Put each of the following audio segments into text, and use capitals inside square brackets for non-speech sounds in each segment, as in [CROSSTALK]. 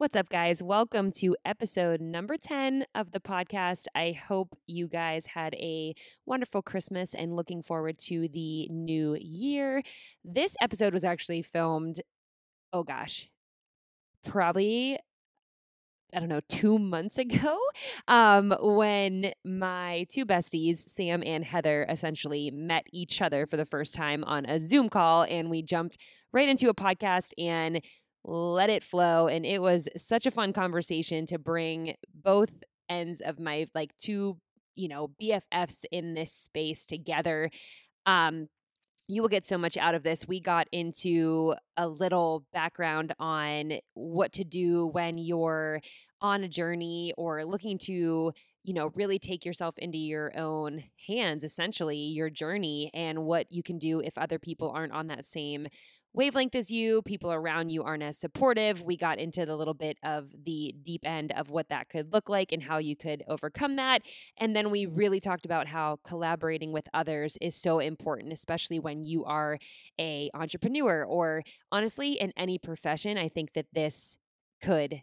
What's up, guys? Welcome to episode number 10 of the podcast. I hope you guys had a wonderful Christmas and looking forward to the new year. This episode was actually filmed, oh gosh, probably I don't know, two months [LAUGHS] ago, um, when my two besties, Sam and Heather, essentially met each other for the first time on a Zoom call. And we jumped right into a podcast and let it flow. And it was such a fun conversation to bring both ends of my like two, you know, BFFs in this space together. Um, you will get so much out of this. We got into a little background on what to do when you're on a journey or looking to, you know, really take yourself into your own hands, essentially, your journey, and what you can do if other people aren't on that same wavelength as you, people around you aren't as supportive. We got into the little bit of the deep end of what that could look like and how you could overcome that. And then we mm-hmm. really talked about how collaborating with others is so important, especially when you are a entrepreneur or honestly in any profession. I think that this could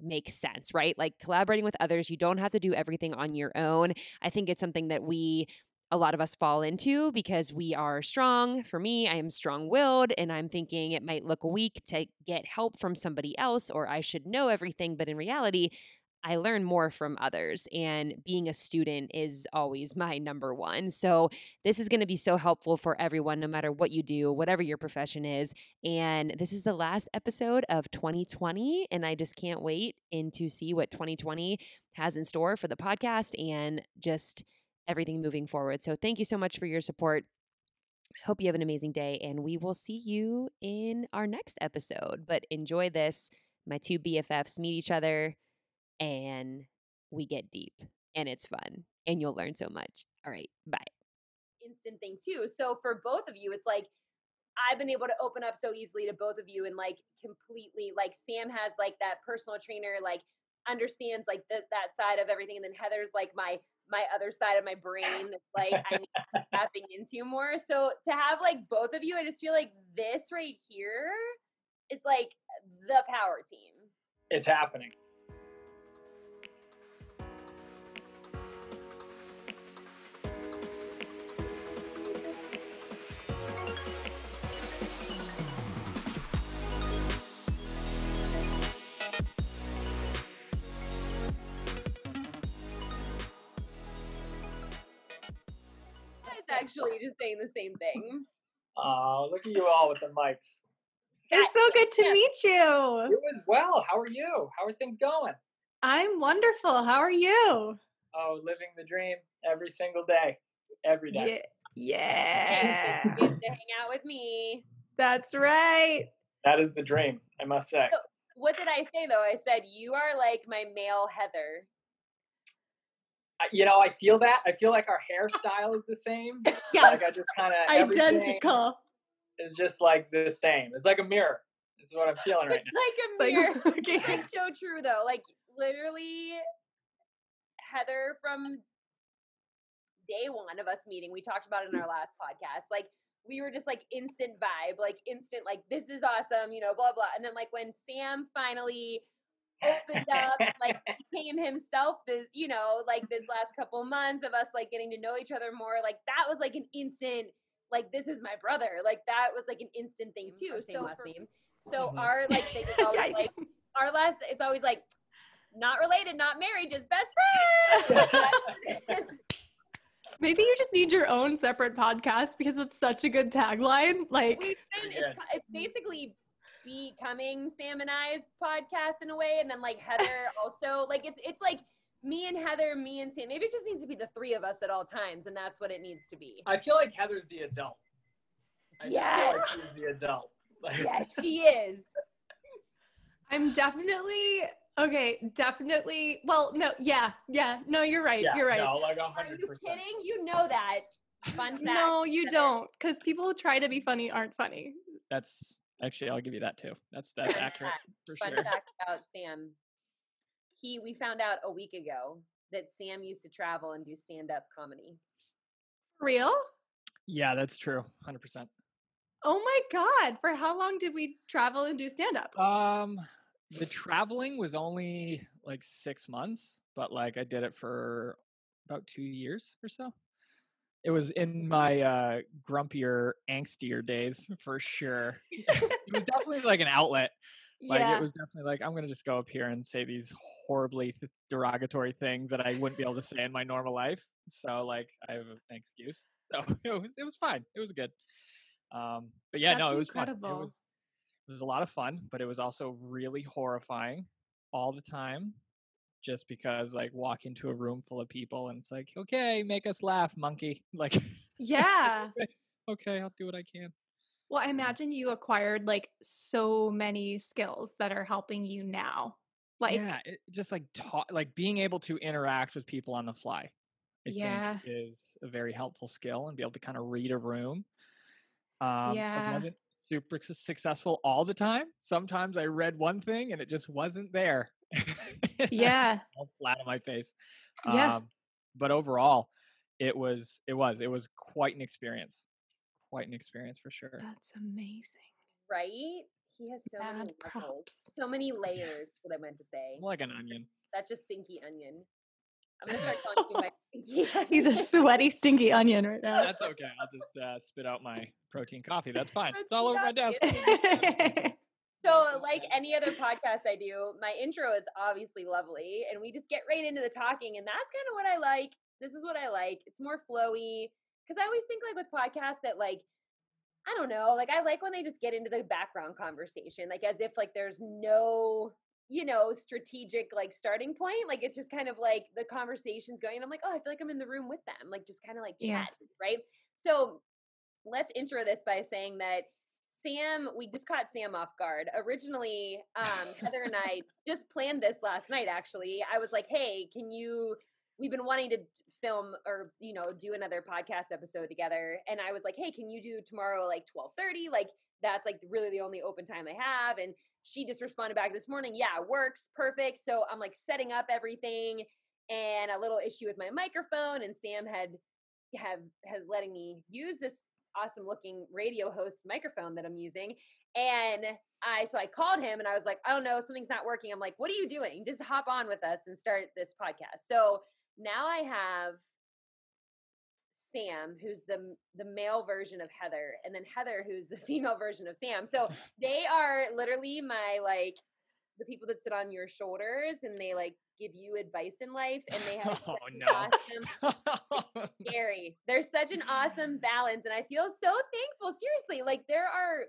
make sense, right? Like collaborating with others, you don't have to do everything on your own. I think it's something that we a lot of us fall into because we are strong. For me, I am strong willed and I'm thinking it might look weak to get help from somebody else or I should know everything. But in reality, I learn more from others, and being a student is always my number one. So, this is going to be so helpful for everyone, no matter what you do, whatever your profession is. And this is the last episode of 2020, and I just can't wait in to see what 2020 has in store for the podcast and just everything moving forward. So thank you so much for your support. Hope you have an amazing day, and we will see you in our next episode. But enjoy this. My two BFFs meet each other, and we get deep, and it's fun, and you'll learn so much. All right, bye. Instant thing, too. So for both of you, it's like, I've been able to open up so easily to both of you and like completely like Sam has like that personal trainer like understands like that side of everything and then Heather's like my my other side of my brain that's like I'm [LAUGHS] tapping into more. So to have like both of you, I just feel like this right here is like the power team. It's happening. Actually just saying the same thing. Oh, look at you all with the mics. It's so good to meet you. You as well. How are you? How are things going? I'm wonderful. How are you? Oh, living the dream every single day, every day. Yeah. yeah. Get to hang out with me. That's right. That is the dream, I must say. So, what did I say though? I said you are like my male Heather you know, I feel that. I feel like our hairstyle is the same. yes. [LAUGHS] Like I just kind of identical. Is just like the same. It's like a mirror. It's what I'm feeling right now. like a mirror. [LAUGHS] Like, okay. It's so true though. Like literally, Heather from day one of us meeting, we talked about it in our last podcast. Like we were just like instant vibe, like instant, like this is awesome, you know, blah blah. And then like when Sam finally opened up, [LAUGHS] like became himself this, you know, like this last couple months of us like getting to know each other more. Like that was like an instant, like this is my brother. Like that was like an instant thing too. So for, so mm-hmm. our like thing is [LAUGHS] always like our last it's always like not related, not married, just best friends. [LAUGHS] Maybe you just need your own separate podcast because it's such a good tagline. Like it's, it's basically becoming Sam and I's podcast in a way, and then like Heather [LAUGHS] also like it's it's like me and Heather, me and Sam. Maybe it just needs to be the three of us at all times, and that's what it needs to be. I feel like Heather's the adult. I yes, like she's the adult. [LAUGHS] yes, she is. I'm definitely okay. Definitely. Well, no, yeah, yeah. No, you're right. Yeah, you're right. No, like hundred percent. Are you kidding? You know that. Fun fact. No, you don't, because people who try to be funny aren't funny. That's Actually, I'll give you that too. That's that's [LAUGHS] accurate for Fun sure. fact about Sam. He we found out a week ago that Sam used to travel and do stand up comedy. Real? Yeah, that's true. 100%. Oh my god, for how long did we travel and do stand up? Um the traveling was only like six months, but like I did it for about two years or so. It was in my uh, grumpier, angstier days for sure. [LAUGHS] it was [LAUGHS] definitely like an outlet. Like yeah. it was definitely like I'm gonna just go up here and say these horribly th- derogatory things that I wouldn't be able to say in my normal life. So like I have an excuse. [LAUGHS] So it was it was fine. It was good. Um, but yeah, no, it was fun. It incredible. was it was a lot of fun, but it was also really horrifying all the time. Just because like walk into a room full of people and it's like, okay, make us laugh, monkey. [LAUGHS] Like yeah. [LAUGHS] okay, I'll do what I can. Well, I imagine you acquired like so many skills that are helping you now. Like, yeah, it, just like talk, like being able to interact with people on the fly. I Yeah. think is a very helpful skill and be able to kind of read a room. Um, Yeah. Super successful all the time. Sometimes I read one thing and it just wasn't there. Yeah. [LAUGHS] flat on my face. Yeah. Um, but overall, it was it was it was quite an experience. Quite an experience for sure. That's amazing. right? He has so many Mad levels, props. so many layers. What I meant to say. I'm like an onion. That's just stinky onion. I'm gonna start calling you my [LAUGHS] stinky. He's a sweaty, stinky onion right now. That's okay. I'll just uh, spit out my protein coffee. That's fine. [LAUGHS] It's all over my desk. So, like any other podcast I do, my intro is obviously lovely, and we just get right into the talking, and that's kind of what I like. This is what I like. It's more flowy because I always think like with podcasts that like I don't know, like I like when they just get into the background conversation, like as if like there's no you know strategic like starting point like it's just kind of like the conversation's going and i'm like oh i feel like i'm in the room with them like just kind of like Yeah. chat right so let's intro this by saying that Sam, we just caught Sam off guard. Originally, um, Heather and I just planned this last night. Actually, I was like, "Hey, can you?" We've been wanting to film or you know do another podcast episode together, and I was like, "Hey, can you do tomorrow like twelve thirty? Like that's like really the only open time I have." And she just responded back this morning, "Yeah, works perfect." So I'm like setting up everything, and a little issue with my microphone, and Sam had have has letting me use this awesome looking radio host microphone that I'm using. And I so I called him and I was like, oh, I don't know, something's not working. I'm like, what are you doing? Just hop on with us and start this podcast. So now I have Sam, who's the the male version of Heather, and then Heather, who's the [LAUGHS] female version of Sam. So [LAUGHS] they are literally my like the people that sit on your shoulders and they like give you advice in life and they have [LAUGHS] Oh such an no. awesome [LAUGHS] scary. There's such an awesome balance, and I feel so thankful. Seriously, like there are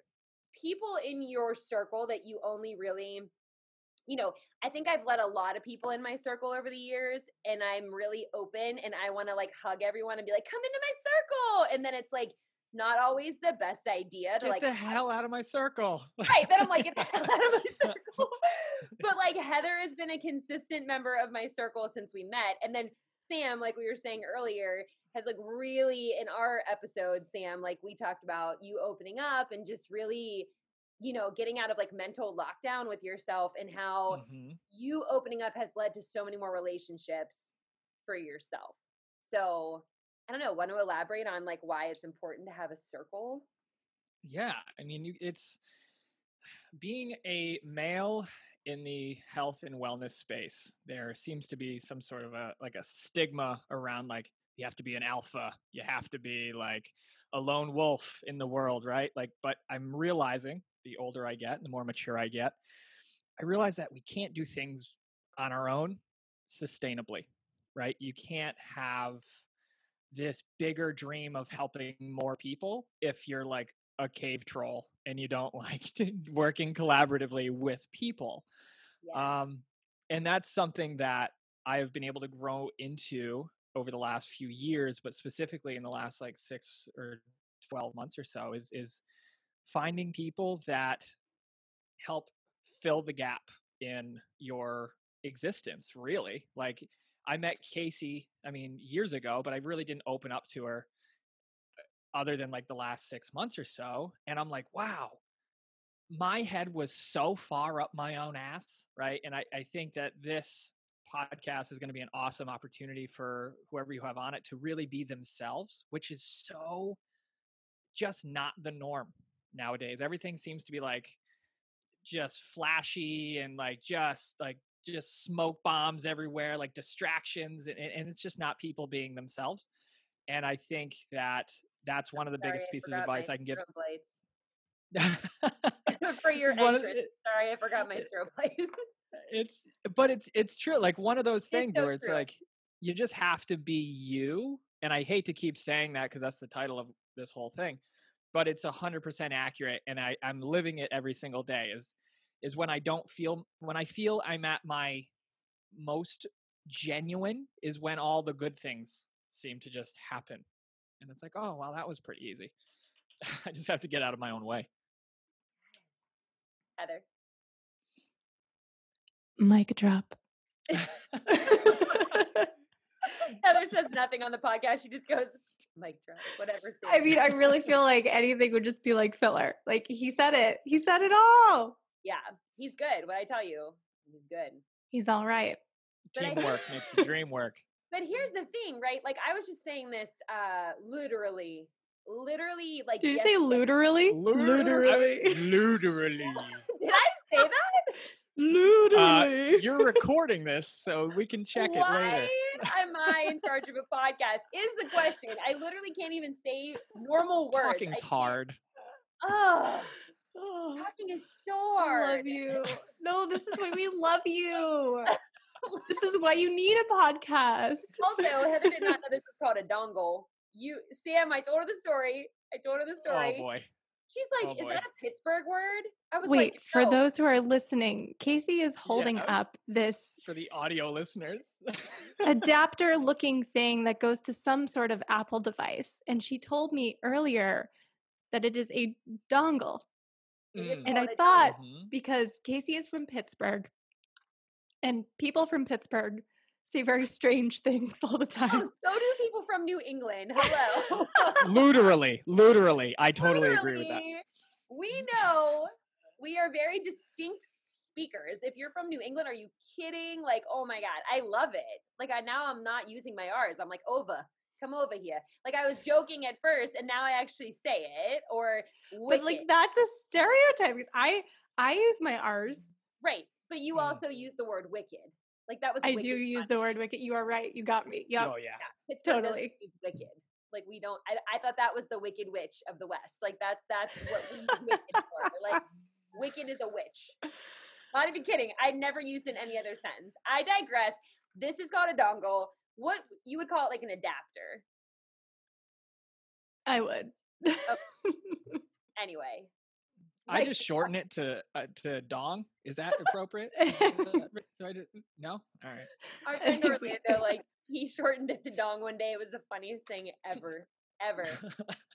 people in your circle that you only really, you know, I think I've let a lot of people in my circle over the years, and I'm really open, and I want to like hug everyone and be like, "Come into my circle," and then it's like not always the best idea to Get like the hell out of my circle. right. Then I'm like, get the [LAUGHS] hell out of my circle. [LAUGHS] but like Heather has been a consistent member of my circle since we met. And then Sam, like we were saying earlier, has like really in our episode, Sam, like we talked about you opening up and just really, you know, getting out of like mental lockdown with yourself and how Mhm. you opening up has led to so many more relationships for yourself. So I don't know, want to elaborate on like why it's important to have a circle? Yeah, I mean, it's being a male in the health and wellness space. There seems to be some sort of a like a stigma around like you have to be an alpha, you have to be like a lone wolf in the world, right? Like, but I'm realizing the older I get, the more mature I get, I realize that we can't do things on our own sustainably, right? You can't have this bigger dream of helping more people if you're like a cave troll and you don't [LAUGHS] like working collaboratively with people. Yeah. Um, and that's something that I have been able to grow into over the last few years, but specifically in the last like six or 12 months or so is, is finding people that help fill the gap in your existence, really. Like I met Casey, I mean, years ago, but I really didn't open up to her uh, other than like the last six months or so. And I'm like, wow, my head was so far up my own ass, right? And I, I think that this podcast is going to be an awesome opportunity for whoever you have on it to really be themselves, which is so just not the norm nowadays. Everything seems to be like just flashy and like just like just smoke bombs everywhere, like distractions, and, and it's just not people being themselves. And I think that that's one of the Sorry, biggest I pieces of advice I can give. [LAUGHS] For your [LAUGHS] It's entrance. Sorry, I forgot my strobe lights. it's but it's it's true like one of those things so where it's true. like you just have to be you and i hate to keep saying that because that's the title of this whole thing but it's a hundred percent accurate and i i'm living it every single day is is when i don't feel when i feel i'm at my most genuine is when all the good things seem to just happen and it's like oh well that was pretty easy [LAUGHS] i just have to get out of my own way Heather. Mic drop. [LAUGHS] Heather says nothing on the podcast. She just goes, mic drop, whatever. I mean, I really feel like anything would just be like filler. Like he said it. He said it all. Yeah, he's good. What I tell you, he's good. He's all right. But I- teamwork makes the [LAUGHS] dream work But here's the thing, right? Like I was just saying this uh literally, literally like Did you say yesterday- literally? literally literally [LAUGHS] Did I say that? Uh, Literally. you're recording this, so we can check it Why later. am I in charge of a podcast? Is the question. I literally can't even say normal words. I Talking's hard. Oh, Oh, talking is so I hard. love you. No, this is why we [LAUGHS] love you. [LAUGHS] This is why you need a podcast. Also, Heather did not [LAUGHS] know this was called a dongle. You, Sam, I told her the story. I told her the oh, story. Oh boy. She's like, Oh, "Is boy. that a Pittsburgh word?" I was Wait, like, for those who are listening, Casey is holding Yeah. up this For the audio listeners. adapter looking thing that goes to some sort of Apple device. And she told me earlier that it is a dongle It is. And I thought- dongle. Mhm. because Casey is from Pittsburgh. And people from Pittsburgh say very strange [LAUGHS] things all the time. Oh, so do people from New England. [LAUGHS] Hello. [LAUGHS] Literally, literally. I totally agree with that. We know we are very distinct speakers. If you're from New England, are you kidding? Like, oh my god, I love it. Like, I now I'm not using my R's. I'm like over. Come over here. Like I was joking at first, and now I actually say it. Or But like that's a stereotype because I I use my R's. right? But you Mm. also use the word wicked. Like that was. I do use the word wicked. You are right. You got me. Yep. Oh yeah. Doesn't Totally. wicked. Like we don't. I, I thought that was the Wicked Witch of the West. Like that's that's what we use wicked for. Like [LAUGHS] wicked is a witch. Not even kidding. I never used it in any other sentence. I digress. This is called a dongle. What you would call it like an adapter. I would. [LAUGHS] Anyway. I just shorten it to uh, to dong. Is that appropriate? Do I just- no. All right. Our I friend think we- Orlando, like he shortened it to dong one day. It was the funniest thing ever, ever.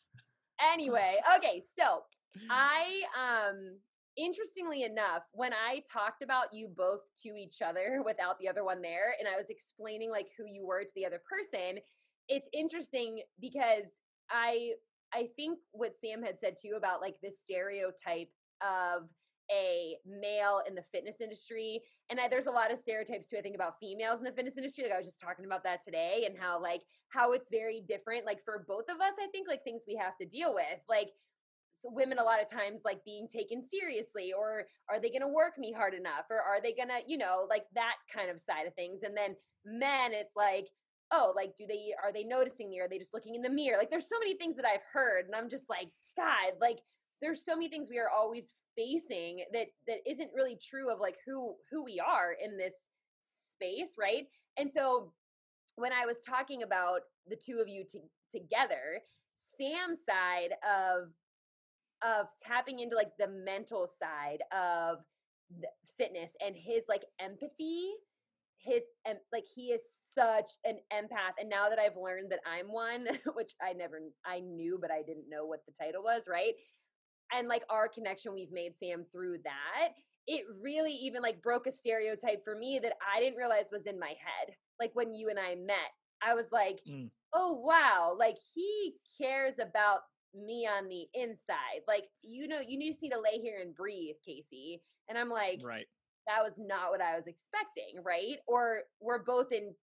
[LAUGHS] anyway, okay, so I um interestingly enough, when I talked about you both to each other [LAUGHS] without the other one there, and I was explaining like who you were to the other person, it's interesting because I I think what Sam had said too about like this stereotype of a male in the fitness industry and I, there's a lot of stereotypes too i think about females in the fitness industry like i was just talking about that today and how like how it's very different like for both of us i think like things we have to deal with like women a lot of times like being taken seriously or are they going to work me hard enough? or are they going to you know like that kind of side of things and then men it's like oh like do they are they noticing me? Are they just looking in the mirror? Like there's so many things that i've heard and i'm just like god like there's so many things we are always facing that that isn't really true of like who who we are in this space right? And so when i was talking about the two of you to, together sam's side of of tapping into like the mental side of fitness and his like empathy his and like he is such an empath and now that i've learned that i'm one [LAUGHS] which i never i knew but i didn't know what the title was right and like our connection we've made sam through that it really even like broke a stereotype for me that i didn't realize was in my head like when you and i met i was like Mm. oh wow like he cares about me on the inside like you know you just need to lay here and breathe casey and i'm like Right. that was not what I was expecting, right? Or we're both in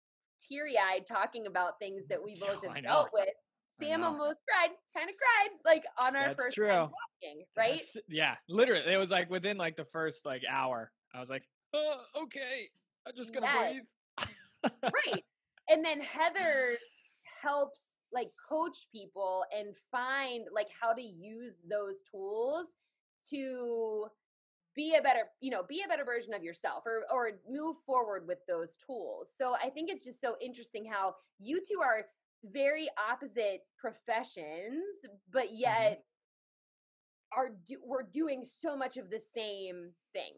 teary eyed talking about things that we both [LAUGHS] have dealt with Sam almost cried, kind of cried, like on our That's first true. time walking, right? That's- yeah, literally. It was like within like the first like hour. I was like, oh, okay. I'm just gonna Yes. breathe. right. And then Heather helps like coach people and find like how to use those tools to be a better, you know, be a better version of yourself or or move forward with those tools. So I think it's just so interesting how you two are very opposite professions, but mm-hmm. yet are do, we're doing so much of the same thing.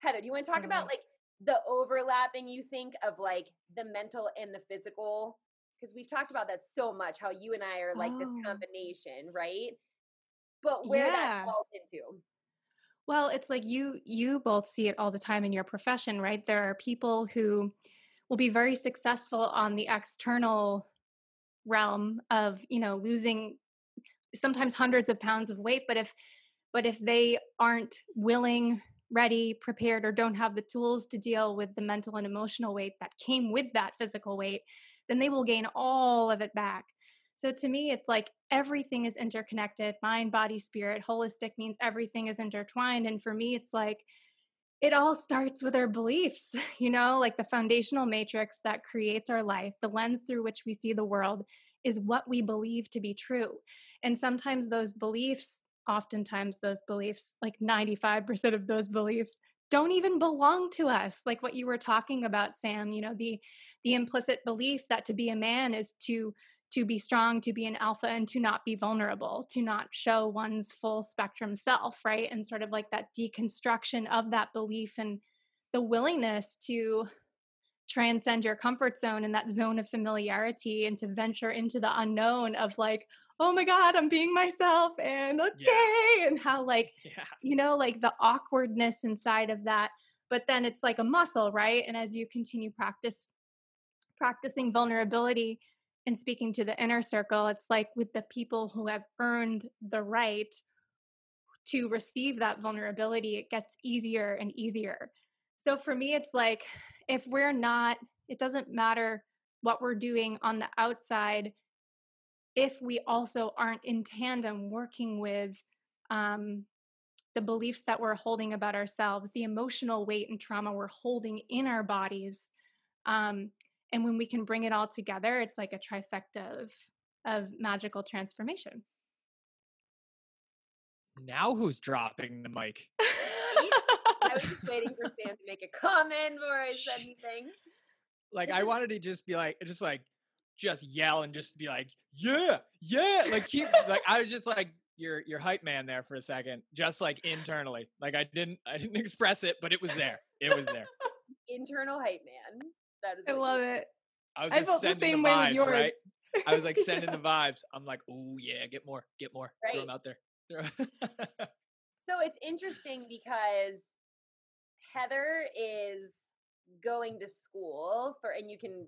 Heather, do you want to talk about mm-hmm. like the overlapping you think of like the mental and the physical? Because we've talked about that so much, how you and I are like this Oh. combination, right? But where Yeah. that falls into. Well, it's like you you both see it all the time in your profession, right? There are people who will be very successful on the external realm of, you know, losing sometimes hundreds of pounds of weight, but if but if they aren't willing, ready, prepared or don't have the tools to deal with the mental and emotional weight that came with that physical weight, then they will gain all of it back. So to me, it's like everything is interconnected mind, body, spirit. Holistic means everything is intertwined. And for me, it's like it all starts with our beliefs, [LAUGHS] you know, like the foundational matrix that creates our life, the lens through which we see the world is what we believe to be true. And sometimes those beliefs, oftentimes those beliefs, like 95% of those beliefs, don't even belong to us like what you were talking about sam you know the the implicit belief that to be a man is to to be strong to be an alpha and to not be vulnerable to not show one's full spectrum self right? And sort of like that deconstruction of that belief and the willingness to transcend your comfort zone and that zone of familiarity and to venture into the unknown of like oh my god i'm being myself and okay and how like [LAUGHS] yeah. you know, like the awkwardness inside of that. But then it's like a muscle, right? And as you continue practice practicing vulnerability and speaking to the inner circle, it's like with the people who have earned the right to receive that vulnerability, it gets easier and easier. So for me, it's like if we're not, it doesn't matter what we're doing on the outside if we also aren't in tandem working with um, the beliefs that we're holding about ourselves, the emotional weight and trauma we're holding in our bodies. Um, and when we can bring it all together, it's like a trifecta of, of magical transformation. Now who's dropping the mic? [LAUGHS] I was just waiting for Sam to make a comment before I said anything. Like I wanted to just be like, just like, just yell and just be like, yeah, yeah, like keep like I was just like your your hype man there for a second, just like internally. Like I didn't I didn't [LAUGHS] express it, but it was there. It was there. [LAUGHS] Internal hype man. That is I love you- it. I was I just felt the sending same the way vibes, with yours. right? I was like [LAUGHS] sending the vibes. I'm like, oh yeah, get more, get more, throw them out there. So it's interesting because Heather is going to school for, and you can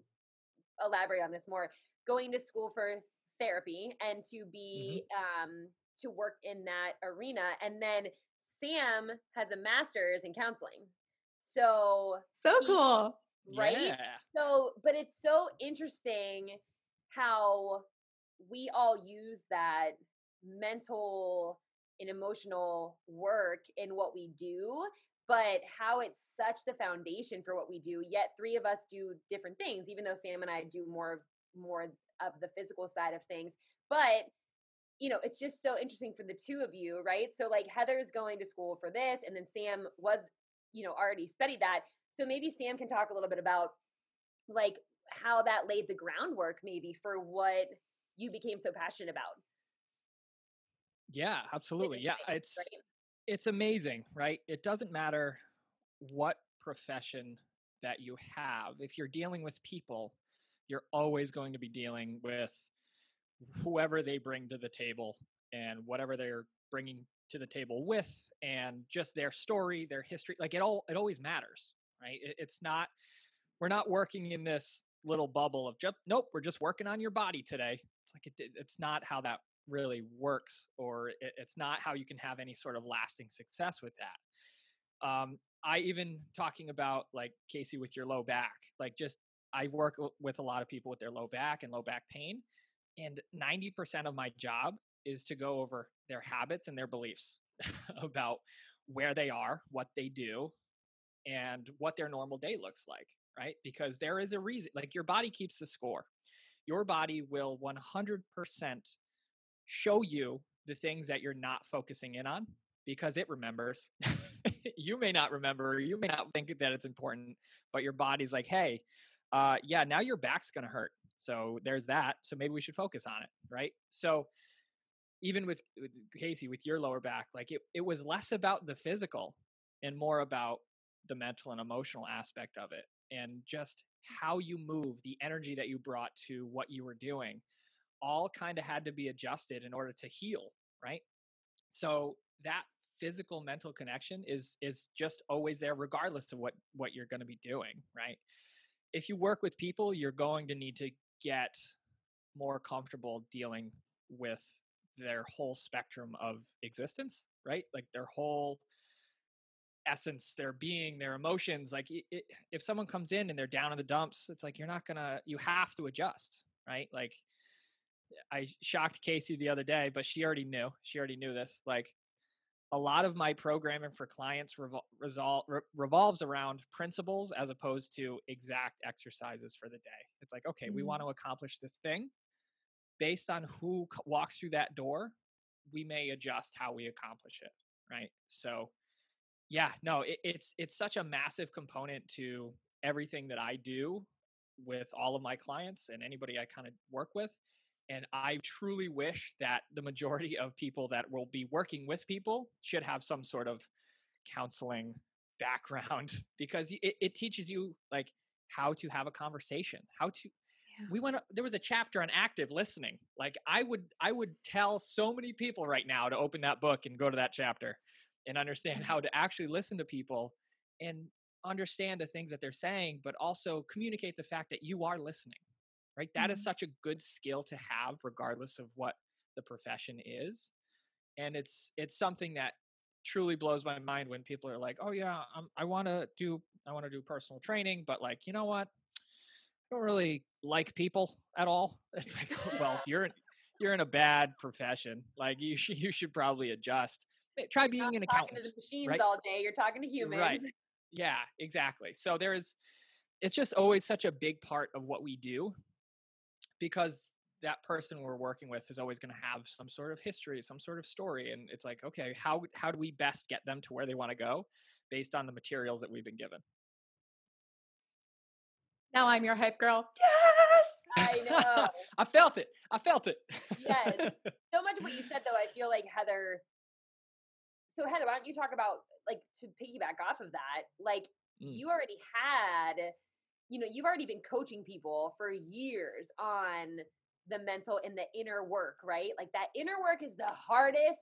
elaborate on this more, going to school for therapy and to be, um, to work in that arena. And then Sam has a master's in counseling. So, So He- cool. right? Yeah. So, but it's so interesting how we all use that mental and emotional work in what we do, but how it's such the foundation for what we do. Yet three of us do different things, even though Sam and I do more of more of the physical side of things. But you know, it's just so interesting for the two of you, right? So like Heather's going to school for this, and then Sam was, you know, already studied that. So maybe Sam can talk a little bit about like how that laid the groundwork maybe for what you became so passionate about. Yeah, absolutely. Yeah, it's right? It's amazing, right? It doesn't matter what profession that you have. If you're dealing with people, you're always going to be dealing with whoever they bring to the table and whatever they're bringing to the table with and just their story, their history. Like it all it always matters, right? It, it's not we're not working in this little bubble of just nope, we're just working on your body today. It's like it, it's not how that really works or it, it's not how you can have any sort of lasting success with that um i even talking about like casey with your low back like just i work with a lot of people with their low back and low back pain And 90% of my job is to go over their habits and their beliefs [LAUGHS] about where they are, what they do, and what their normal day looks like, right? Because there is a reason, like your body keeps the score. Your body will 100% show you the things that you're not focusing in on because it remembers. [LAUGHS] you may not remember, you may not think that it's important, but your body's like, hey, uh, yeah, now your back's going to hurt. So there's that. So maybe we should focus on it, right? So even with, with Casey, with your lower back, like it, it was less about the physical and more about the mental and emotional aspect of it and just how you move, the energy that you brought to what you were doing, all kind of had to be adjusted in order to heal, right? So that physical mental connection is is just always there regardless of what what you're going to be doing, right? If you work with people, you're going to need to get more comfortable dealing with their whole spectrum of existence, right? Like their whole essence, their being, their emotions. Like it, it, if someone comes in and they're down in the dumps, it's like you're not gonna. You have to adjust, right? Like I shocked Casey the other day, but she already knew. She already knew this. Like a lot of my programming for clients revol- resol- re- revolves around principles as opposed to exact exercises for the day. It's like, okay, mm-hmm. we want to accomplish this thing. Based on who walks through that door, we may adjust how we accomplish it, right? So yeah no it, it's it's such a massive component to everything that i do with all of my clients and anybody i kind of work with and i truly wish that the majority of people that will be working with people should have some sort of counseling [LAUGHS] background [LAUGHS] because it, it teaches you like how to have a conversation how to yeah. we went there was a chapter on active listening like i would i would tell so many people right now to open that book and go to that chapter and understand mm-hmm. how to actually listen to people and understand the things that they're saying, but also communicate the fact that you are listening, right? That mm-hmm. is such a good skill to have, regardless of what the profession is. And it's it's something that truly blows my mind when people are like, "Oh yeah, I'm, I want to do I want to do personal training, but like, you know what? I don't really like people at all." [LAUGHS] It's like, well, you're in, you're in a bad profession. Like you should you should probably adjust try being an accountant. Talking to the machines right? all day. You're talking to humans. Right. Yeah, exactly. So there is it's just always such a big part of what we do because that person we're working with is always going to have some sort of history, some sort of story and it's like, okay, how how do we best get them to where they want to go based on the materials that we've been given? Now I'm your hype girl. Yes. I know. [LAUGHS] I felt it. I felt it. yes. [LAUGHS] So much of what you said though, I feel like Heather so Heather, why don't you talk about like to piggyback off of that? Like mm. you already had, you know, you've already been coaching people for years on the mental and the inner work, right? Like that inner work is the hardest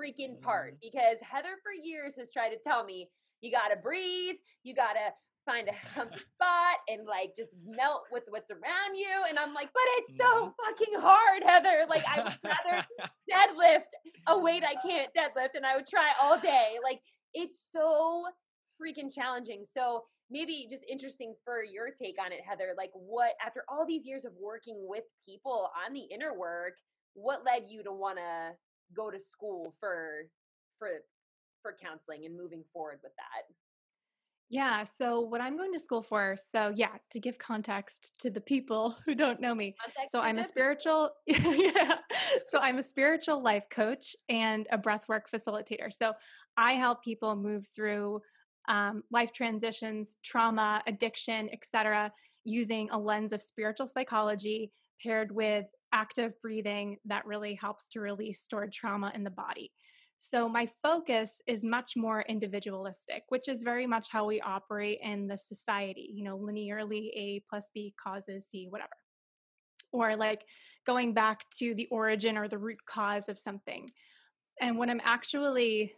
freaking part mm. because Heather for years has tried to tell me you got to breathe, you got to find a comfy [LAUGHS] spot and like just melt with what's around you. And I'm like, but it's so mm-hmm. fucking hard, Heather. Like I would rather [LAUGHS] deadlift a weight I can't deadlift and I would try all day. Like it's so freaking challenging. So maybe just interesting for your take on it, Heather. Like what after all these years of working with people on the inner work, what led you to want to go to school for for for counseling and moving forward with that? Yeah. So, what I'm going to school for, so yeah, to give context to the people who don't know me. Context so, I'm a spiritual, [LAUGHS] yeah. So, I'm a spiritual life coach and a breathwork facilitator. So, I help people move through um, life transitions, trauma, addiction, etc., using a lens of spiritual psychology paired with active breathing that really helps to release stored trauma in the body. So my focus is much more individualistic, which is very much how we operate in the society, you know, linearly A plus B causes C, whatever. Or like going back to the origin or the root cause of something. And what I'm actually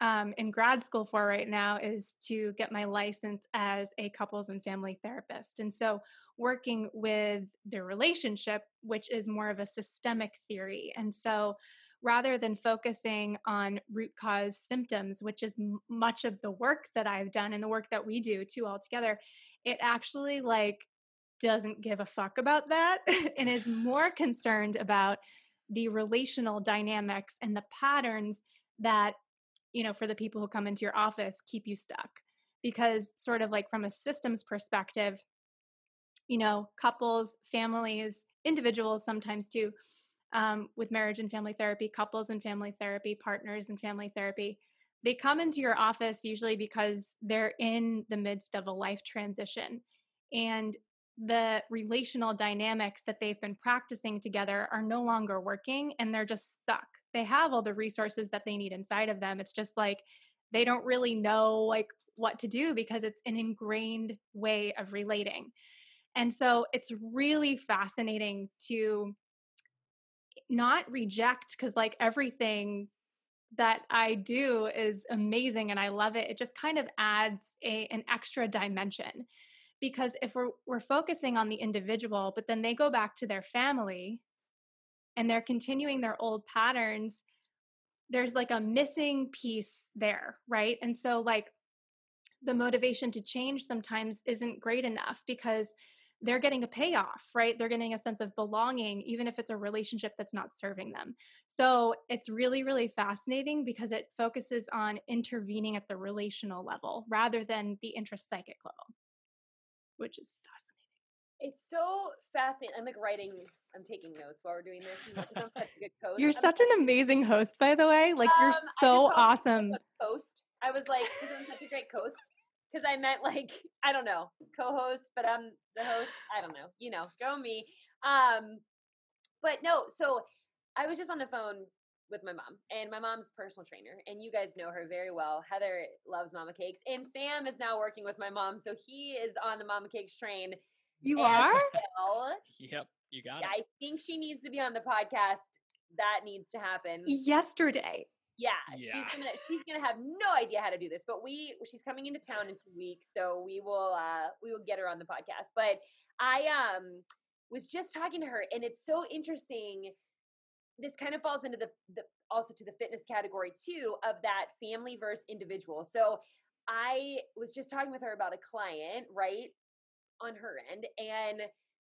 um, in grad school for right now is to get my license as a couples and family therapist. And so, working with the relationship, which is more of a systemic theory. And so, rather than focusing on root cause symptoms, which is m- much of the work that I've done and the work that we do too all together, it actually like doesn't give a fuck about that [LAUGHS] and is more concerned about the relational dynamics and the patterns that you know for the people who come into your office keep you stuck. Because sort of like from a systems perspective you know couples families individuals sometimes too um, with marriage and family therapy couples and family therapy partners and family therapy they come into your office usually because they're in the midst of a life transition. And the relational dynamics that they've been practicing together are no longer working and they're just stuck they have all the resources that they need inside of them it's just like they don't really know like what to do because it's an ingrained way of relating and so it's really fascinating to not reject because like everything that I do is amazing and I love it. It just kind of adds a an extra dimension. Because if we're we're focusing on the individual, but then they go back to their family and they're continuing their old patterns, there's like a missing piece there, right? And so like the motivation to change sometimes isn't great enough because they're getting a payoff, right? They're getting a sense of belonging, even if it's a relationship that's not serving them. So it's really, really fascinating because it focuses on intervening at the relational level rather than the intrapsychic level, which is. It's so fascinating. I'm like writing, I'm taking notes while we're doing this. You know, I'm such a good You're I'm such an amazing host, by the way. Like, um, you're so awesome. Host. I was like, I'm such a great host because I meant like I don't know co-host, but I'm the host. I don't know, you know, go me. Um, but no, so I was just on the phone with my mom, and my mom's personal trainer, and you guys know her very well. Heather loves mama cakes, and Sam is now working with my mom, so he is on the mama cakes train. You are? Well. Yep, you got it. I think she needs to be on the podcast. That needs to happen. Yesterday yeah, yeah, she's gonna she's gonna have no idea how to do this. But we she's coming into town in two weeks, so we will uh we will get her on the podcast. But I um was just talking to her, and it's so interesting. This kind of falls into the the also to the fitness category too of that family versus individual. So I was just talking with her about a client, right, on her end, and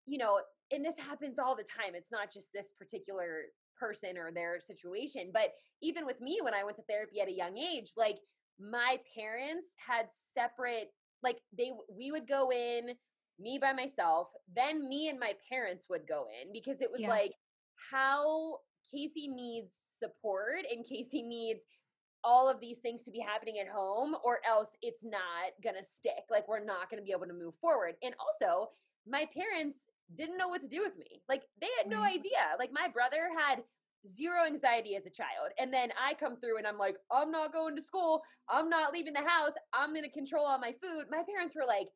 you know, and this happens all the time. It's not just this particular person or their situation. But even with me, when I went to therapy at a young age, like my parents had separate, like they, we would go in, me by myself, then me and my parents would go in because it was yeah. like how Casey needs support and Casey needs all of these things to be happening at home or else it's not gonna stick like we're not gonna be able to move forward and also my parents didn't know what to do with me. Like they had no mm. idea. Like my brother had zero anxiety as a child. And then I come through and I'm like, I'm not going to school. I'm not leaving the house. I'm going to control all my food. My parents were like,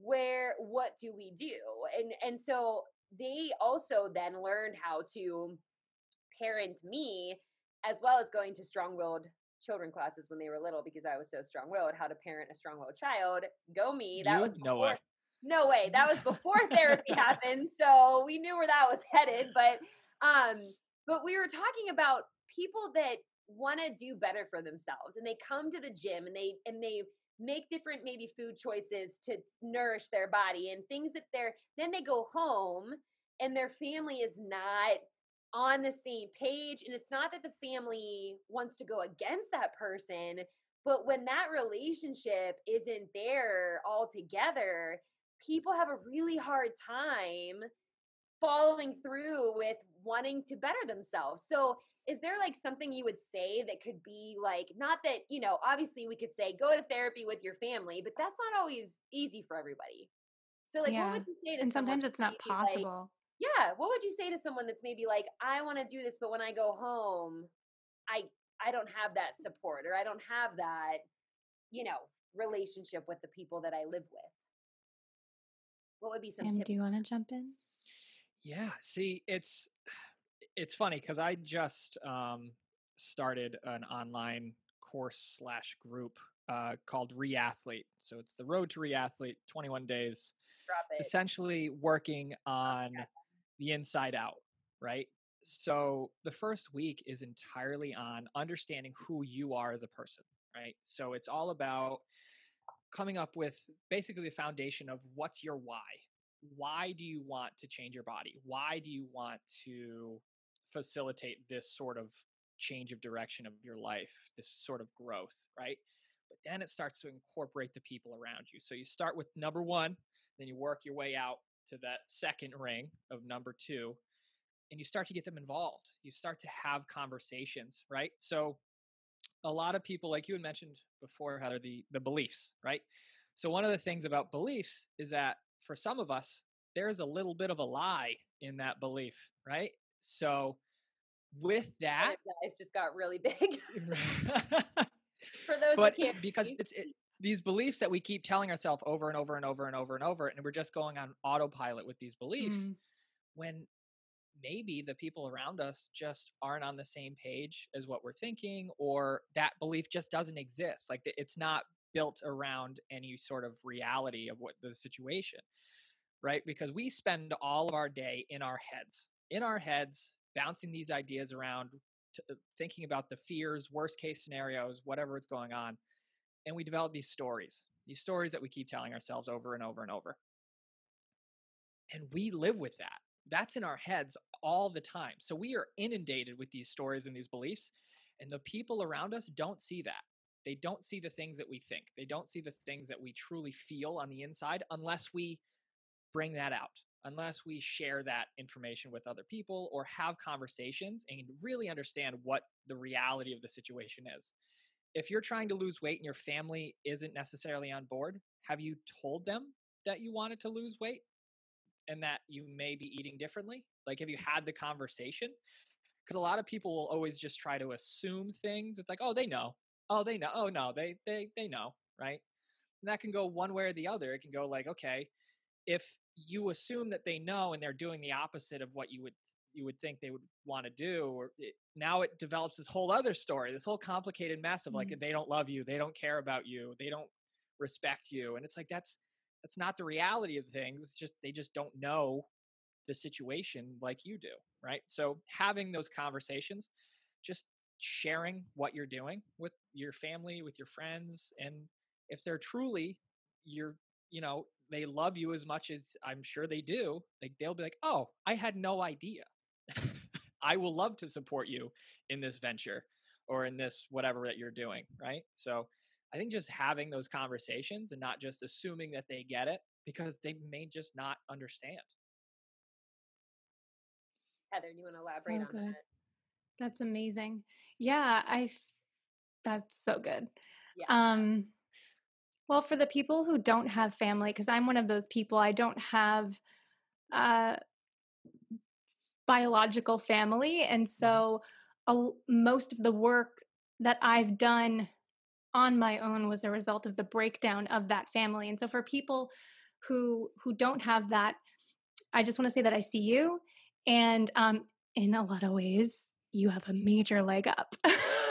where what do we do? And and so they also then learned how to parent me as well as going to strong-willed children classes when they were little because I was so strong-willed how to parent a strong-willed child. Go me. That you? was no way no way that was [LAUGHS] before therapy happened so we knew where that was headed but um but we were talking about people that want to do better for themselves and they come to the gym and they and they make different maybe food choices to nourish their body and things that they're then they go home and their family is not on the same page and it's not that the family wants to go against that person but when that relationship isn't there all together people have a really hard time following through with wanting to better themselves. So, is there like something you would say that could be like, not that, you know, obviously we could say go to therapy with your family, but that's not always easy for everybody. So, like, yeah. what would you say to And sometimes it's not possible. Like, yeah. What would you say to someone that's maybe like, I want to do this, but when I go home, I I don't have that support or I don't have that, you know, relationship with the people that I live with. What would be some? Sam, do you want to jump in? Yeah. See, it's it's funny because I just um, started an online course slash group uh, called Reathlete. So it's the Road to Reathlete, 21 days. It's essentially working on the inside out, right? So the first week is entirely on understanding who you are as a person, right? So it's all about coming up with basically the foundation of what's your why, why do you want to change your body? Why do you want to facilitate this sort of change of direction of your life, this sort of growth, right? But then it starts to incorporate the people around you. So you start with number one, then you work your way out to that second ring of number two, and you start to get them involved. You start to have conversations, right? So a lot of people, like you had mentioned before, Heather, the the beliefs, right? So one of the things about beliefs is that for some of us, there's a little bit of a lie in that belief, right? So with that, it's just got really [LAUGHS] big. [LAUGHS] [LAUGHS] for those, but because it's it, these beliefs that we keep telling ourselves over and over and over and over and over, and we're just going on autopilot with these beliefs, mm. when maybe the people around us just aren't on the same page as what we're thinking, or that belief just doesn't exist. Like it's not built around any sort of reality of what the situation, right? Because we spend all of our day in our heads, in our heads, bouncing these ideas around, uh, thinking about the fears, worst case scenarios, whatever is going on. And we develop these stories, these stories that we keep telling ourselves over and over and over. And we live with that. That's in our heads all the time. So we are inundated with these stories and these beliefs. And the people around us don't see that. They don't see the things that we think. They don't see the things that we truly feel on the inside unless we bring that out, unless we share that information with other people or have conversations and really understand what the reality of the situation is. If you're trying to lose weight and your family isn't necessarily on board, have you told them that you wanted to lose weight and that you may be eating differently? Like, have you had the conversation? Because a lot of people will always just try to assume things. It's like, oh, they know oh they know oh no they they they know right and that can go one way or the other it can go like okay if you assume that they know and they're doing the opposite of what you would you would think they would want to do or it, now it develops this whole other story this whole complicated mess of like mm-hmm. they don't love you they don't care about you they don't respect you and it's like that's that's not the reality of things it's just they just don't know the situation like you do right so having those conversations just sharing what you're doing with your family, with your friends, and if they're truly you're you know they love you as much as I'm sure they do, like they'll be like, "Oh, I had no idea." I will love to support you in this venture or in this whatever that you're doing, right? So, I think just having those conversations and not just assuming that they get it because they may just not understand. Heather, do you want to elaborate so on that? That's amazing. Yeah, I that's so good. Yeah. Um well, for the people who don't have family cuz I'm one of those people I don't have uh biological family and mm-hmm. so uh, most of the work that I've done on my own was a result of the breakdown of that family. And so for people who who don't have that, I just want to say that I see you and um in a lot of ways you have a major leg up [LAUGHS]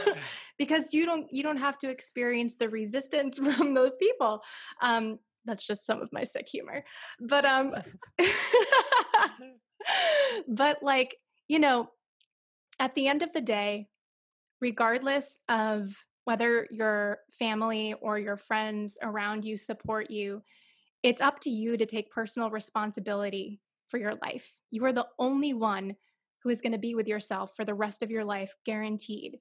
[LAUGHS] because you don't you don't have to experience the resistance [LAUGHS] from those people um that's just some of my sick humor but um [LAUGHS] [LAUGHS] but like you know at the end of the day regardless of whether your family or your friends around you support you it's up to you to take personal responsibility for your life you are the only one who is going to be with yourself for the rest of your life, guaranteed.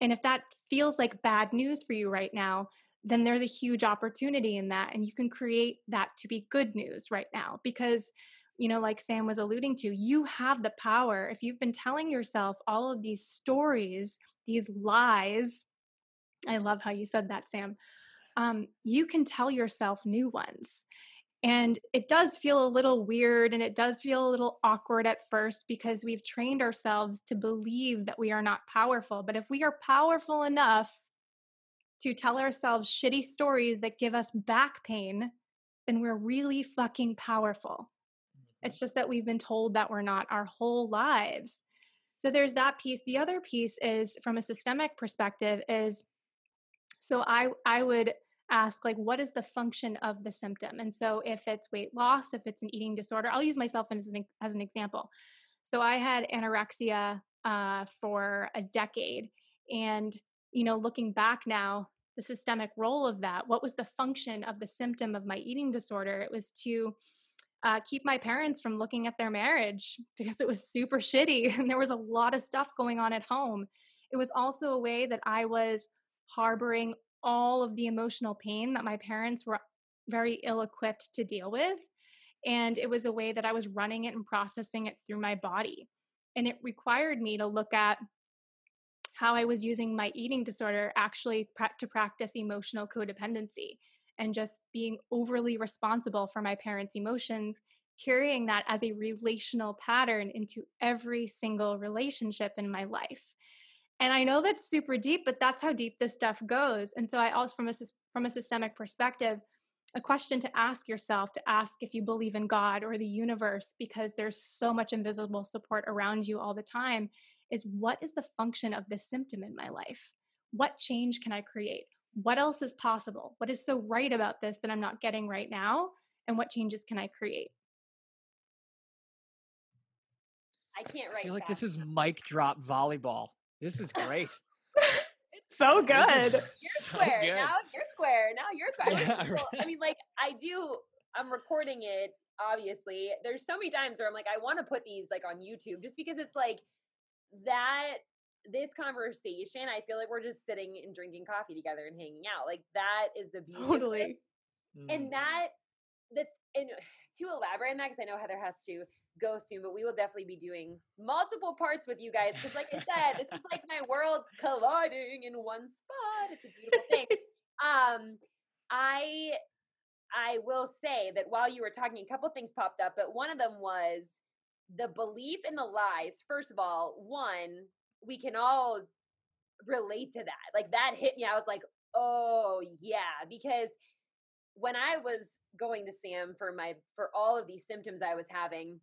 And if that feels like bad news for you right now, then there's a huge opportunity in that. And you can create that to be good news right now because, you know, like Sam was alluding to, you have the power. If you've been telling yourself all of these stories, these lies, I love how you said that, Sam. Um, you can tell yourself new ones. And it does feel a little weird and it does feel a little awkward at first because we've trained ourselves to believe that we are not powerful. But if we are powerful enough to tell ourselves shitty stories that give us back pain, then we're really fucking powerful. It's mm-hmm. just that we've been told that we're not our whole lives. So there's that piece. The other piece is from a systemic perspective is so I I would ask like what is the function of the symptom and so if it's weight loss if it's an eating disorder i'll use myself as an, as an example so i had anorexia uh, for a decade and you know looking back now the systemic role of that what was the function of the symptom of my eating disorder it was to uh, keep my parents from looking at their marriage [LAUGHS] because it was super shitty and there was a lot of stuff going on at home. It was also a way that I was harboring all of the emotional pain that my parents were very ill equipped to deal with. And it was a way that I was running it and processing it through my body. And it required me to look at how I was using my eating disorder actually to practice emotional codependency and just being overly responsible for my parents' emotions, carrying that as a relational pattern into every single relationship in my life. And I know that's super deep, but that's how deep this stuff goes. And so I also from a from a systemic perspective, a question to ask yourself to ask if you believe in God or the universe because there's so much invisible support around you all the time is what is the function of this symptom in my life? What change can I create? What else is possible? What is so right about this that I'm not getting right now? And what changes can I create? I can't write. I feel like this is mic drop volleyball. This is great. [LAUGHS] it's so [LAUGHS] good. You're [LAUGHS] so square. Good. Now you're square. Now you're square. Yeah, right. I mean, like I do. I'm recording it. Obviously, there's so many times where I'm like, I want to put these like on YouTube just because it's like that. This conversation, I feel like we're just sitting and drinking coffee together and hanging out. Like that is the beauty. Totally. And mm. that that and to elaborate on that, because I know Heather has to go soon, but we will definitely be doing multiple parts with you guys. Because, like I said, this is like my worlds colliding in one spot. It's a beautiful thing. [LAUGHS] Um, I I will say that while you were talking, a couple things popped up, but one of them was the belief in the lies. First of all, one we can all relate to that. Like that hit me. I was like, oh yeah, because when I was going to Sam for my for all of these symptoms I was having,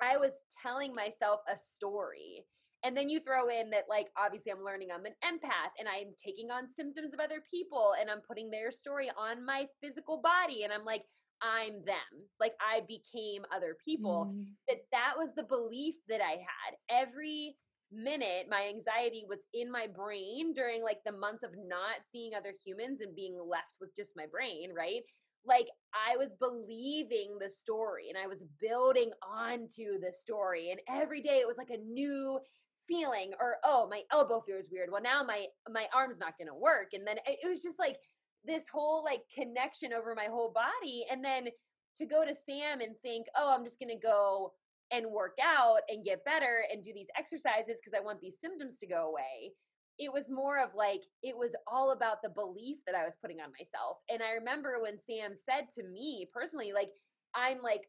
I was telling myself a story. And then you throw in that, like, obviously, I'm learning I'm an empath and I'm taking on symptoms of other people and I'm putting their story on my physical body. And I'm like, I'm them. Like, I became other people. Mm. That that was the belief that I had. Every minute, my anxiety was in my brain during like the months of not seeing other humans and being left with just my brain, right? like I was believing the story and I was building onto the story. And every day it was like a new feeling or oh my elbow feels weird well now my my arm's not going to work and then it was just like this whole like connection over my whole body and then to go to sam and think oh i'm just going to go and work out and get better and do these exercises because i want these symptoms to go away it was more of like it was all about the belief that I was putting on myself. And I remember when Sam said to me personally, like, I'm like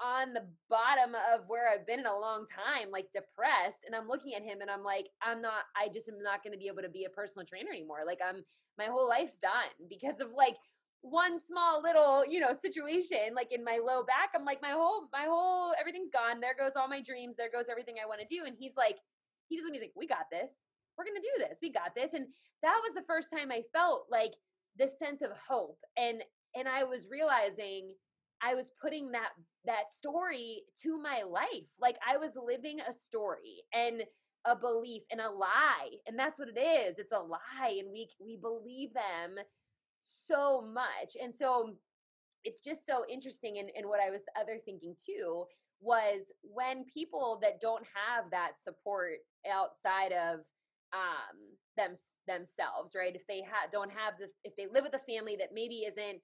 on the bottom of where I've been in a long time, like depressed. And I'm looking at him and I'm like, I'm not, I just am not going to be able to be a personal trainer anymore. Like, I'm, my whole life's done because of like one small little, you know, situation, like in my low back. I'm like, my whole, my whole, everything's gone. There goes all my dreams. There goes everything I want to do. And he's like, he just he's like, we got this we're to do this. We got this. And that was the first time I felt like this sense of hope. And and I was realizing I was putting that that story to my life. Like I was living a story and a belief and a lie. And that's what it is. It's a lie and we we believe them so much. And so it's just so interesting and, and what I was other thinking too was when people that don't have that support outside of um them themselves right if they ha- don't have the if they live with a family that maybe isn't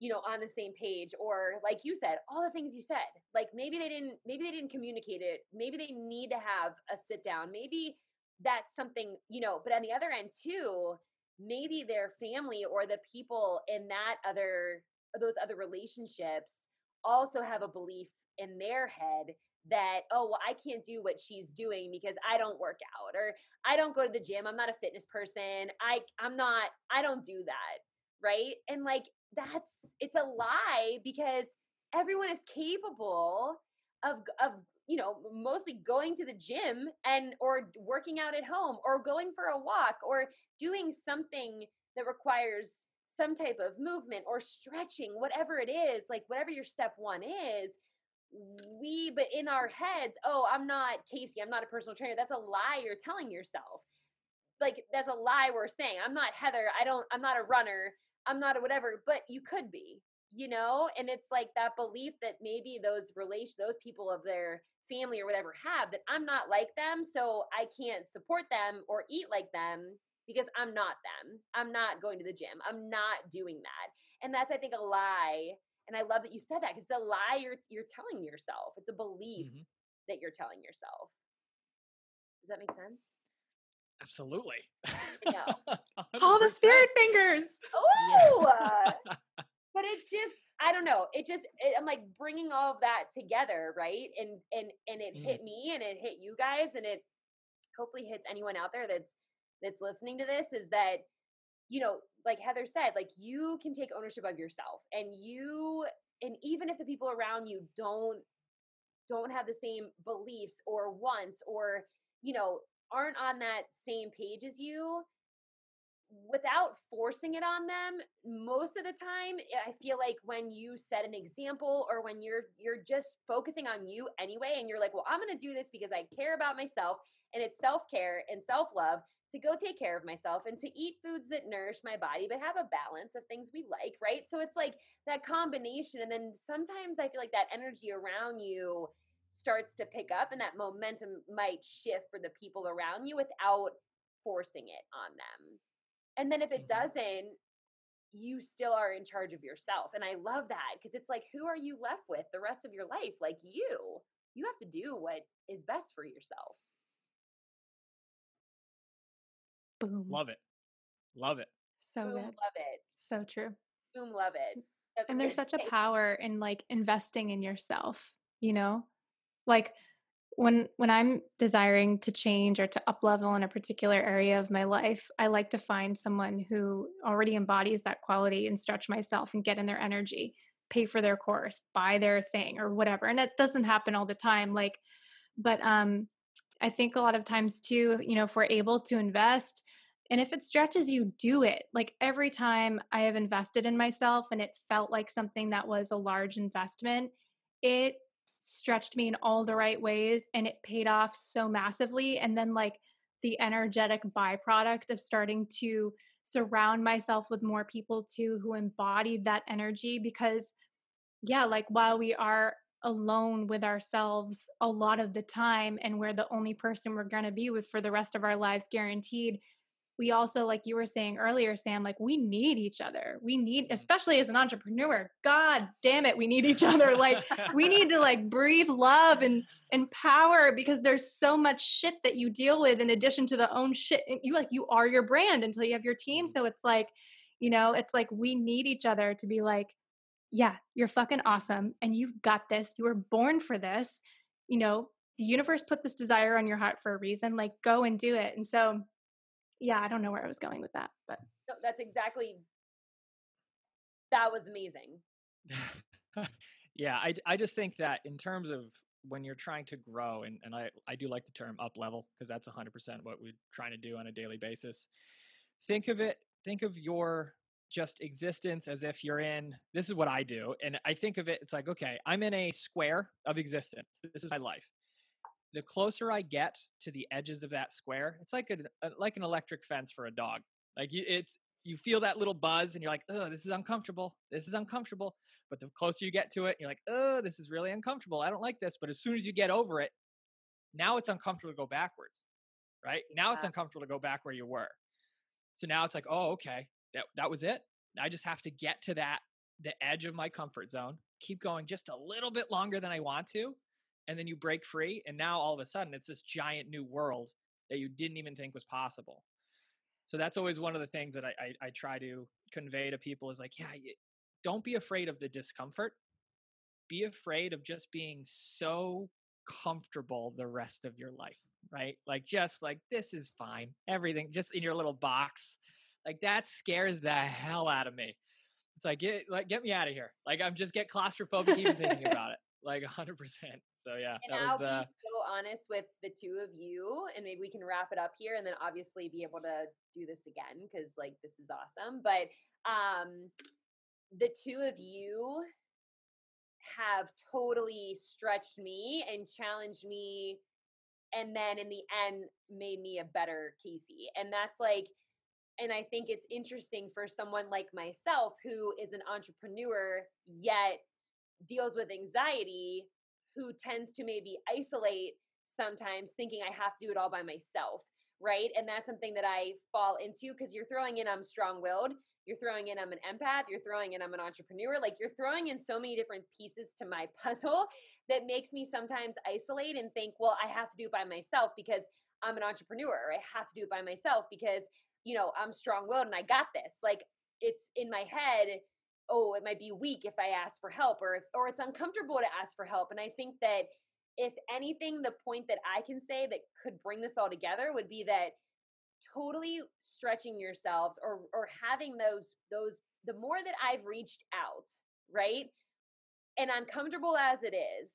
you know on the same page or like you said all the things you said like maybe they didn't maybe they didn't communicate it maybe they need to have a sit down maybe that's something you know but on the other end too maybe their family or the people in that other those other relationships also have a belief in their head that oh well i can't do what she's doing because i don't work out or i don't go to the gym i'm not a fitness person i i'm not i don't do that right? And like that's it's a lie because everyone is capable of of you know mostly going to the gym and or working out at home or going for a walk or doing something that requires some type of movement or stretching whatever it is like whatever your step 1 is we but in our heads oh i'm not casey i'm not a personal trainer that's a lie you're telling yourself. Like that's a lie we're saying. I'm not heather i don't i'm not a runner i'm not a whatever but you could be you know and it's like that belief that maybe those relation those people of their family or whatever have that i'm not like them so i can't support them or eat like them because i'm not them. I'm not going to the gym. I'm not doing that. And that's i think a lie and i love that you said that because it's a lie you're you're telling yourself. It's a belief Mhm. that you're telling yourself. Does that make sense Absolutely. Yeah. [LAUGHS] All the spirit fingers. oh [LAUGHS] but it's just i don't know it just it, i'm like bringing all of that together right and and and it Mm. hit me and it hit you guys and it hopefully hits anyone out there that's that's listening to this is that you know like heather said like you can take ownership of yourself and you and even if the people around you don't don't have the same beliefs or wants or you know aren't on that same page as you without forcing it on them most of the time eh, i feel like when you set an example or when you're you're just focusing on you anyway and you're like well i'm going to do this because i care about myself and it's self-care and self-love to go take care of myself and to eat foods that nourish my body but have a balance of things we like right? So it's like that combination and then sometimes i feel like that energy around you starts to pick up and that momentum might shift for the people around you without forcing it on them and then if it Mhm. doesn't, you still are in charge of yourself. And I love that because it's like, who are you left with the rest of your life? Like you. You have to do what is best for yourself. Boom. Love it. Love it. so Boom, good. love it. So true. Boom, love it. That's and there's such a power in like investing in yourself you know like when when i'm desiring to change or to up level in a particular area of my life i like to find someone who already embodies that quality and stretch myself and get in their energy pay for their course buy their thing or whatever and it doesn't happen all the time like but um i think a lot of times too you know if we're able to invest and if it stretches you, do it. Like every time I have invested in myself and it felt like something that was a large investment, it stretched me in all the right ways and it paid off so massively. And then, like, the energetic byproduct of starting to surround myself with more people too who embodied that energy because, yeah, like while we are alone with ourselves a lot of the time and we're the only person we're going to be with for the rest of our lives guaranteed we also like you were saying earlier sam like we need each other. We need Mhm. especially as an entrepreneur god damn it we need each other. Like [LAUGHS] we need to like breathe love and and power because there's so much shit that you deal with in addition to the own shit. And you like you are your brand until you have your team. So it's like you know it's like we need each other to be like yeah you're fucking awesome and you've got this. You were born for this. You know the universe put this desire on your heart for a reason like go and do it. And so yeah i don't know where i was going with that but No, that's exactly that was amazing. [LAUGHS] yeah, I, I just think that in terms of when you're trying to grow, and, and I, I do like the term up level because that's 100% what we're trying to do on a daily basis. Think of it, think of your just existence as if you're in this is what I do. And I think of it, it's like, okay, I'm in a square of existence. This is my life. The closer I get to the edges of that square, it's like an a, like an electric fence for a dog. Like you, it's you feel that little buzz, and you're like, oh, this is uncomfortable. This is uncomfortable. But the closer you get to it, you're like, oh, this is really uncomfortable. I don't like this. But as soon as you get over it, now it's uncomfortable to go backwards, right? Now it's uncomfortable to go back where you were. So now it's like, oh, okay, that that was it. I just have to get to that the edge of my comfort zone, keep going just a little bit longer than I want to, and then you break free, and now all of a sudden it's this giant new world that you didn't even think was possible. So that's always one of the things that I I, I try to convey to people is like, yeah, don't be afraid of the discomfort. Be afraid of just being so comfortable the rest of your life, right? Like just like this is fine, everything just in your little box. Like that scares the hell out of me. It's like get like get me out of here. Like I'm just get [LAUGHS] claustrophobic even thinking about it. Like 100. So yeah, And that I'll was uh, be so honest with the two of you, and maybe we can wrap it up here, and then obviously be able to do this again because like this is awesome. But um, the two of you have totally stretched me and challenged me, and then in the end made me a better Casey. And that's like, And I think it's interesting for someone like myself who is an entrepreneur yet deals with anxiety, who tends to maybe isolate sometimes thinking I have to do it all by myself, right? And that's something that I fall into because you're throwing in um, I'm strong willed, you're throwing in I'm an empath, you're throwing in I'm an entrepreneur. Like you're throwing in so many different pieces to my [LAUGHS] puzzle that makes me sometimes isolate and think, well, I have to do it by myself because I'm an entrepreneur. I have to do it by myself because, you know, I'm strong willed and I got this. Like it's in my head, oh, it might be weak if I ask for help or if, or it's uncomfortable to ask for help. And I think that if anything, the point that I can say that could bring this all together would be that totally stretching yourselves or or having those those the more that I've reached out, right? And uncomfortable as it is,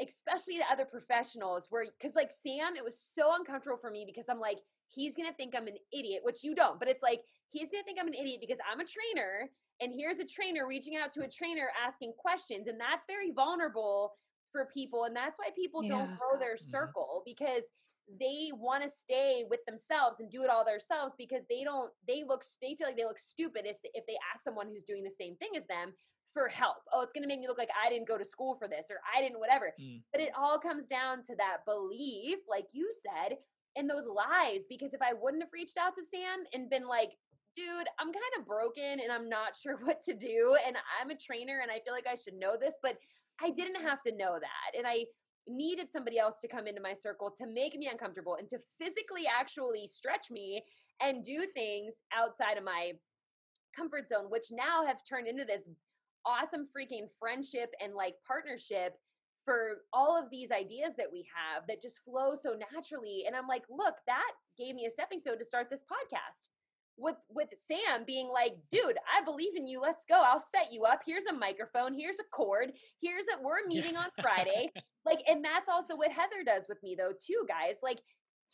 especially to other professionals where because like Sam, it was so uncomfortable for me because I'm like, he's gonna think I'm an idiot, which you don't, but it's like he's gonna think I'm an idiot because I'm a trainer and here's a trainer reaching out to a trainer asking questions, and that's very vulnerable for people. And that's why people yeah. don't grow their mm-hmm. circle because they want to stay with themselves and do it all themselves because they don't they look they feel like they look stupid if if they ask someone who's doing the same thing as them for help oh it's going to make me look like i didn't go to school for this or i didn't whatever mm. but it all comes down to that belief like you said and those lies because if i wouldn't have reached out to sam and been like dude i'm kind of broken and i'm not [LAUGHS] sure what to do and i'm a trainer and i feel like i should know this but i didn't have to know that and i needed somebody else to come into my circle to make me uncomfortable and to physically actually stretch me and do things outside of my comfort zone, which now have turned into this awesome freaking friendship and like partnership for all of these ideas that we have that just flow so naturally. And I'm like, look, that gave me a stepping stone to start this podcast with with Sam being like, dude, I believe in you. Let's go. I'll set you up. Here's a microphone. Here's a cord. Here's a we're meeting on [LAUGHS] Friday. like, and that's also what Heather does with me though, too, guys. Like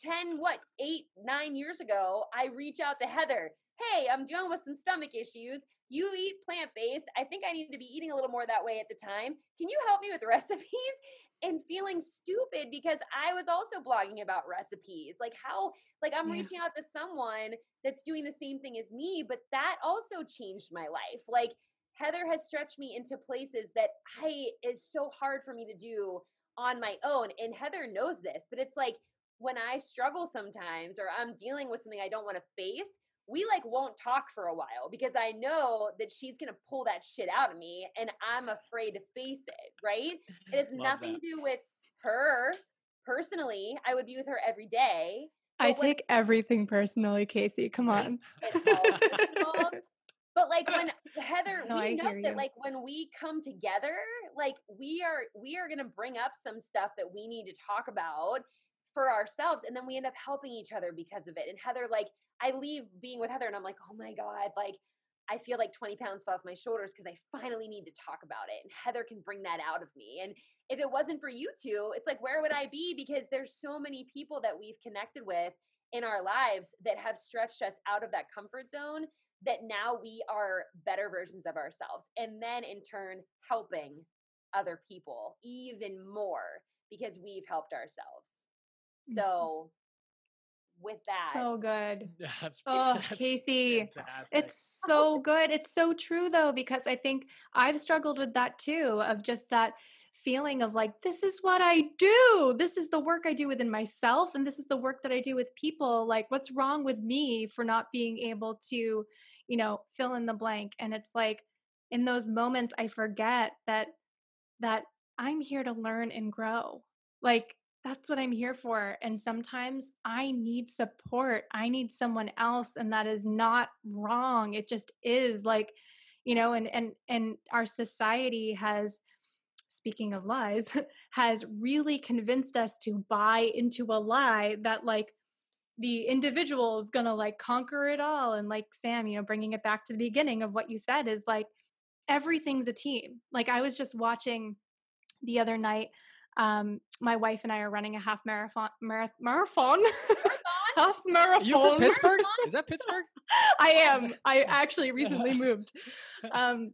10, what, eight, nine years ago, I reach out to Heather. Hey, I'm dealing with some stomach issues. You eat plant based. I think I need to be eating a little more that way at the time. Can you help me with [LAUGHS] recipes? And feeling stupid because I was also blogging about recipes. Like how like I'm yeah. reaching out to someone that's doing the same thing as me, but that also changed my life. Like Heather has stretched me into places that I is so hard for me to do on my own and Heather knows this, but it's like when I struggle sometimes or I'm dealing with something I don't want to face, we like won't talk for a while because I know that she's gonna pull that shit out of me and I'm afraid to face it, right? [LAUGHS] It has nothing that. to do with her personally. I would be with her every day. I take everything personally, Casey. Come on. [LAUGHS] but like when Heather, no, we know that you. like when we come together, like we are we are gonna bring up some stuff that we need to talk about for ourselves and then we end up helping each other because of it. And Heather like I leave being with Heather and I'm like, oh my God, like I feel like 20 pounds fell off my shoulders because I finally need to talk about it. And Heather can bring that out of me. And if it wasn't for you two, it's like, where would I be? Because there's so many people that we've connected with in our lives that have stretched us out of that comfort zone that now we are better versions of ourselves. And then in turn, helping other people even more because we've helped ourselves. Mm-hmm. So with that. So good. [LAUGHS] That's, oh, that's Casey. Fantastic. It's so [LAUGHS] good. It's so true though, because I think I've struggled with that too, of just that feeling of like, this is what I do. This is the work I do within myself. And this is the work that I do with people. Like, what's wrong with me for not being able to, you know, fill in the blank? And it's like, in those moments, I forget that, that I'm here to learn and grow. Like, that's what I'm here for. And sometimes I need support. I need someone else. And that is not wrong. It just is like, you know, and and and our society has speaking of lies, [LAUGHS] has really convinced us to buy into a lie that like the individual is going to like conquer it all and like Sam, you know, bringing it back to the beginning of what you said is like everything's a team. Like I was just watching the other night um, my wife and I are running a half marathon. Marathon. marathon? [LAUGHS] half marathon. You from Pittsburgh? [LAUGHS] Is that Pittsburgh? I am. I [LAUGHS] actually recently moved. Um,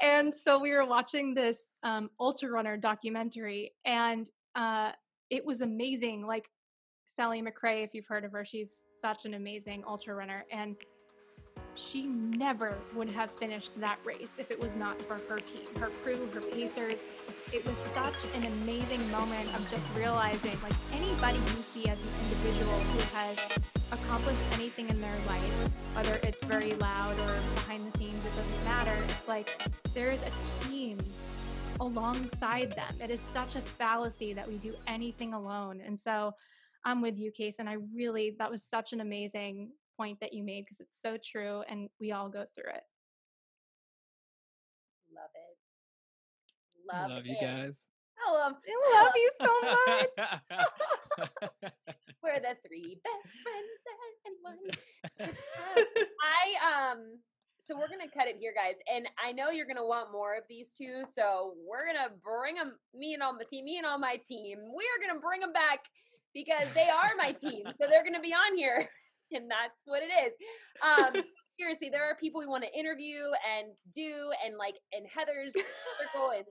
and so we were watching this um, ultra runner documentary, and uh, it was amazing. Like Sally McRae, if you've heard of her, she's such an amazing ultra runner. And she never would have finished that race if it was not for her team, her crew, her pacers. It was such an amazing moment of just realizing like anybody you see as an individual who has accomplished anything in their life, whether it's very loud or behind the scenes, it doesn't matter. It's like there is a team alongside them. It is such a fallacy that we do anything alone. And so I'm with you, Case. And I really, that was such an amazing point that you made because it's so true and we all go through it. Love it. Love, Love it. you guys. I love, I love you so much. [LAUGHS] We're the three best friends that anyone. I um so we're gonna cut it here, guys, and I know you're gonna want more of these two, so we're gonna bring them. Me and all my see me and all my team. We are gonna bring them back because they are my team, so they're gonna be on here, and that's what it is. Um, seriously, there are people we want to interview and do, and like in Heather's circle, and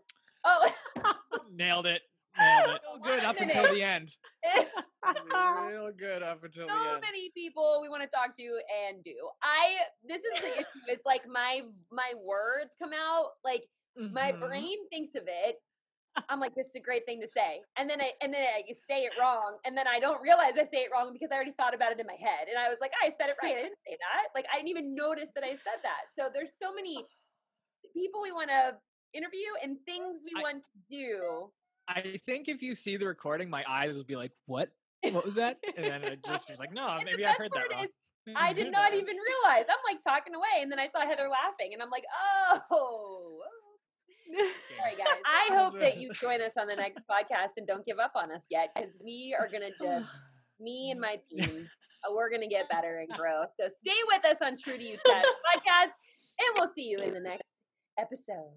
oh, [LAUGHS] Nailed it. Nailed it. Real good up until the end. [LAUGHS] Real good up until the so many people we want to talk to and do. I this is the issue. It's like my my words come out like my Mhm. brain thinks of it. I'm like, this is a great thing to say, and then I and then I say it wrong, and then I don't realize I say it wrong because I already thought about it in my head, and I was like, I said it right. I didn't say that. Like I didn't even notice that I said that. So there's so many people we want to interview and things we I- want to do. I think if you see the recording, my eyes will be like, "What? What was that?" And then I just was like, "No, And maybe I heard that wrong." is [LAUGHS] I did not even realize. I'm like talking away, and then I saw Heather laughing, and I'm like, oh. Oops." [LAUGHS] Sorry, guys. I hope that you join us on the next [LAUGHS] podcast and don't give up on us yet, because we are gonna just [SIGHS] me and my team, uh, we're gonna get better and grow. So stay with us on True to You Test [LAUGHS] podcast, and we'll see you in the next episode.